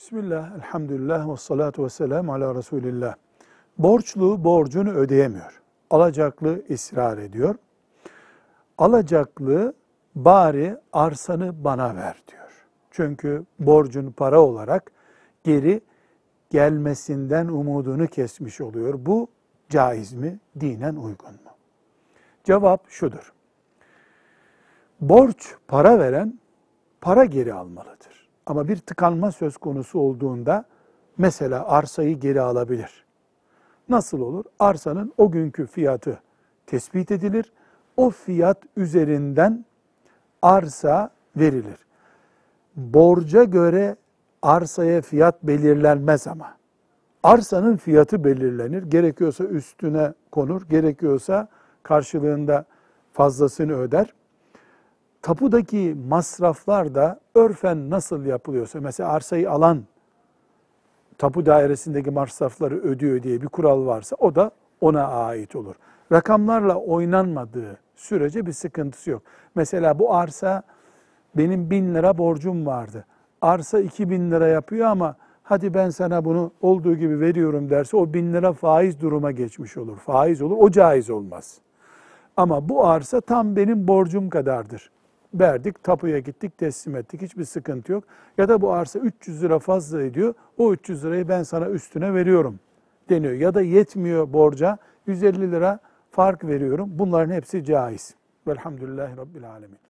Bismillah, elhamdülillah ve salatu ve selamu ala Resulillah. Borçlu borcunu ödeyemiyor. Alacaklı ısrar ediyor. Alacaklı bari arsanı bana ver diyor. Çünkü borcun para olarak geri gelmesinden umudunu kesmiş oluyor. Bu caiz mi? Dinen uygun mu? Cevap şudur. Borç para veren para geri almalıdır. Ama bir tıkanma söz konusu olduğunda mesela arsayı geri alabilir. Nasıl olur? Arsanın o günkü fiyatı tespit edilir. O fiyat üzerinden arsa verilir. Borca göre arsaya fiyat belirlenmez ama. Arsanın fiyatı belirlenir. Gerekiyorsa üstüne konur, gerekiyorsa karşılığında fazlasını öder tapudaki masraflar da örfen nasıl yapılıyorsa, mesela arsayı alan tapu dairesindeki masrafları ödüyor diye bir kural varsa o da ona ait olur. Rakamlarla oynanmadığı sürece bir sıkıntısı yok. Mesela bu arsa benim bin lira borcum vardı. Arsa iki bin lira yapıyor ama hadi ben sana bunu olduğu gibi veriyorum derse o bin lira faiz duruma geçmiş olur. Faiz olur, o caiz olmaz. Ama bu arsa tam benim borcum kadardır verdik, tapuya gittik, teslim ettik. Hiçbir sıkıntı yok. Ya da bu arsa 300 lira fazla ediyor. O 300 lirayı ben sana üstüne veriyorum deniyor. Ya da yetmiyor borca 150 lira fark veriyorum. Bunların hepsi caiz. Velhamdülillahi Rabbil Alemin.